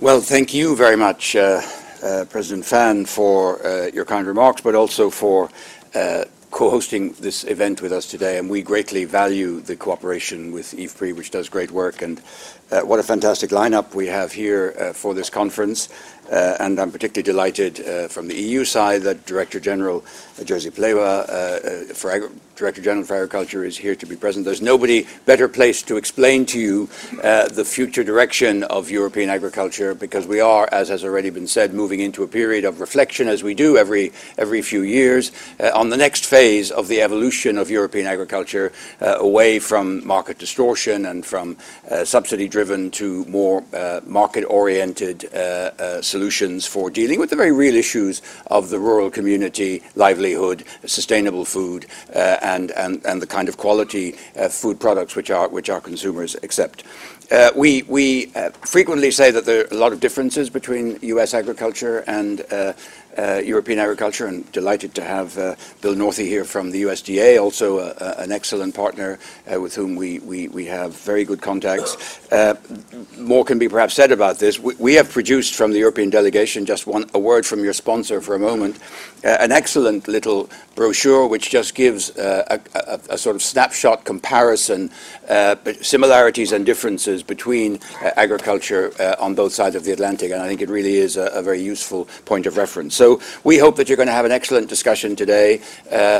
Well, thank you very much, uh, uh, President Fan, for uh, your kind remarks, but also for uh, co-hosting this event with us today. And we greatly value the cooperation with IFPRI, which does great work. And uh, what a fantastic lineup we have here uh, for this conference. Uh, and I'm particularly delighted uh, from the EU side that Director General uh, Jerzy Plewa, uh, for Director General for Agriculture, is here to be present. There's nobody better placed to explain to you the future direction of European agriculture because we are, as has already been said, moving into a period of reflection, as we do every, every few years, on the next phase of the evolution of European agriculture away from market distortion and from subsidy-driven to more market-oriented solutions solutions for dealing with the very real issues of the rural community, livelihood, sustainable food, uh, and, and, and the kind of quality uh, food products which our, which our consumers accept. Uh, we, we uh, frequently say that there are a lot of differences between U.S. agriculture and uh, uh, European agriculture, and delighted to have uh, Bill Northey here from the USDA, also a, a, an excellent partner uh, with whom we, we, we, have very good contacts. Uh, more can be perhaps said about this. We, we, have produced from the European delegation, just one, a word from your sponsor for a moment, uh, an excellent little brochure which just gives uh, a, a, sort of snapshot comparison, similarities and differences between agriculture on both sides of the Atlantic, and I think it really is a, a very useful point of reference. So we hope that you're going to have an excellent discussion today. Uh,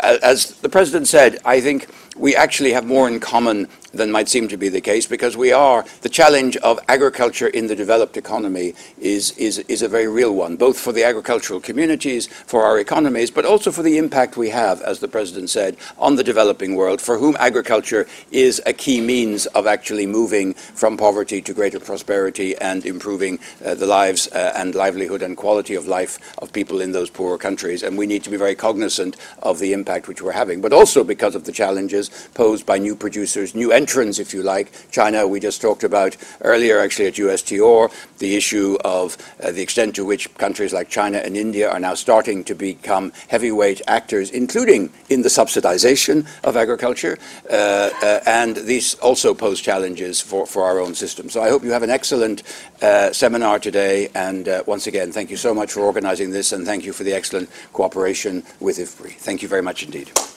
as the President said, I think we actually have more in common than might seem to be the case because we are, the challenge of agriculture in the developed economy is, is, is a very real one, both for the agricultural communities, for our economies, but also for the impact we have, as the President said, on the developing world, for whom agriculture is a key means of actually moving from poverty to greater prosperity and improving uh, the lives uh, and livelihood and quality of life of people in those poorer countries. And we need to be very cognizant of the impact which we're having, but also because of the challenges posed by new producers, new entrants if you like. China, we just talked about earlier, actually, at USTR, the issue of uh, the extent to which countries like China and India are now starting to become heavyweight actors, including in the subsidization of agriculture. Uh, uh, and these also pose challenges for, for our own system. So I hope you have an excellent uh, seminar today. And uh, once again, thank you so much for organizing this, and thank you for the excellent cooperation with IFPRI. Thank you very much indeed.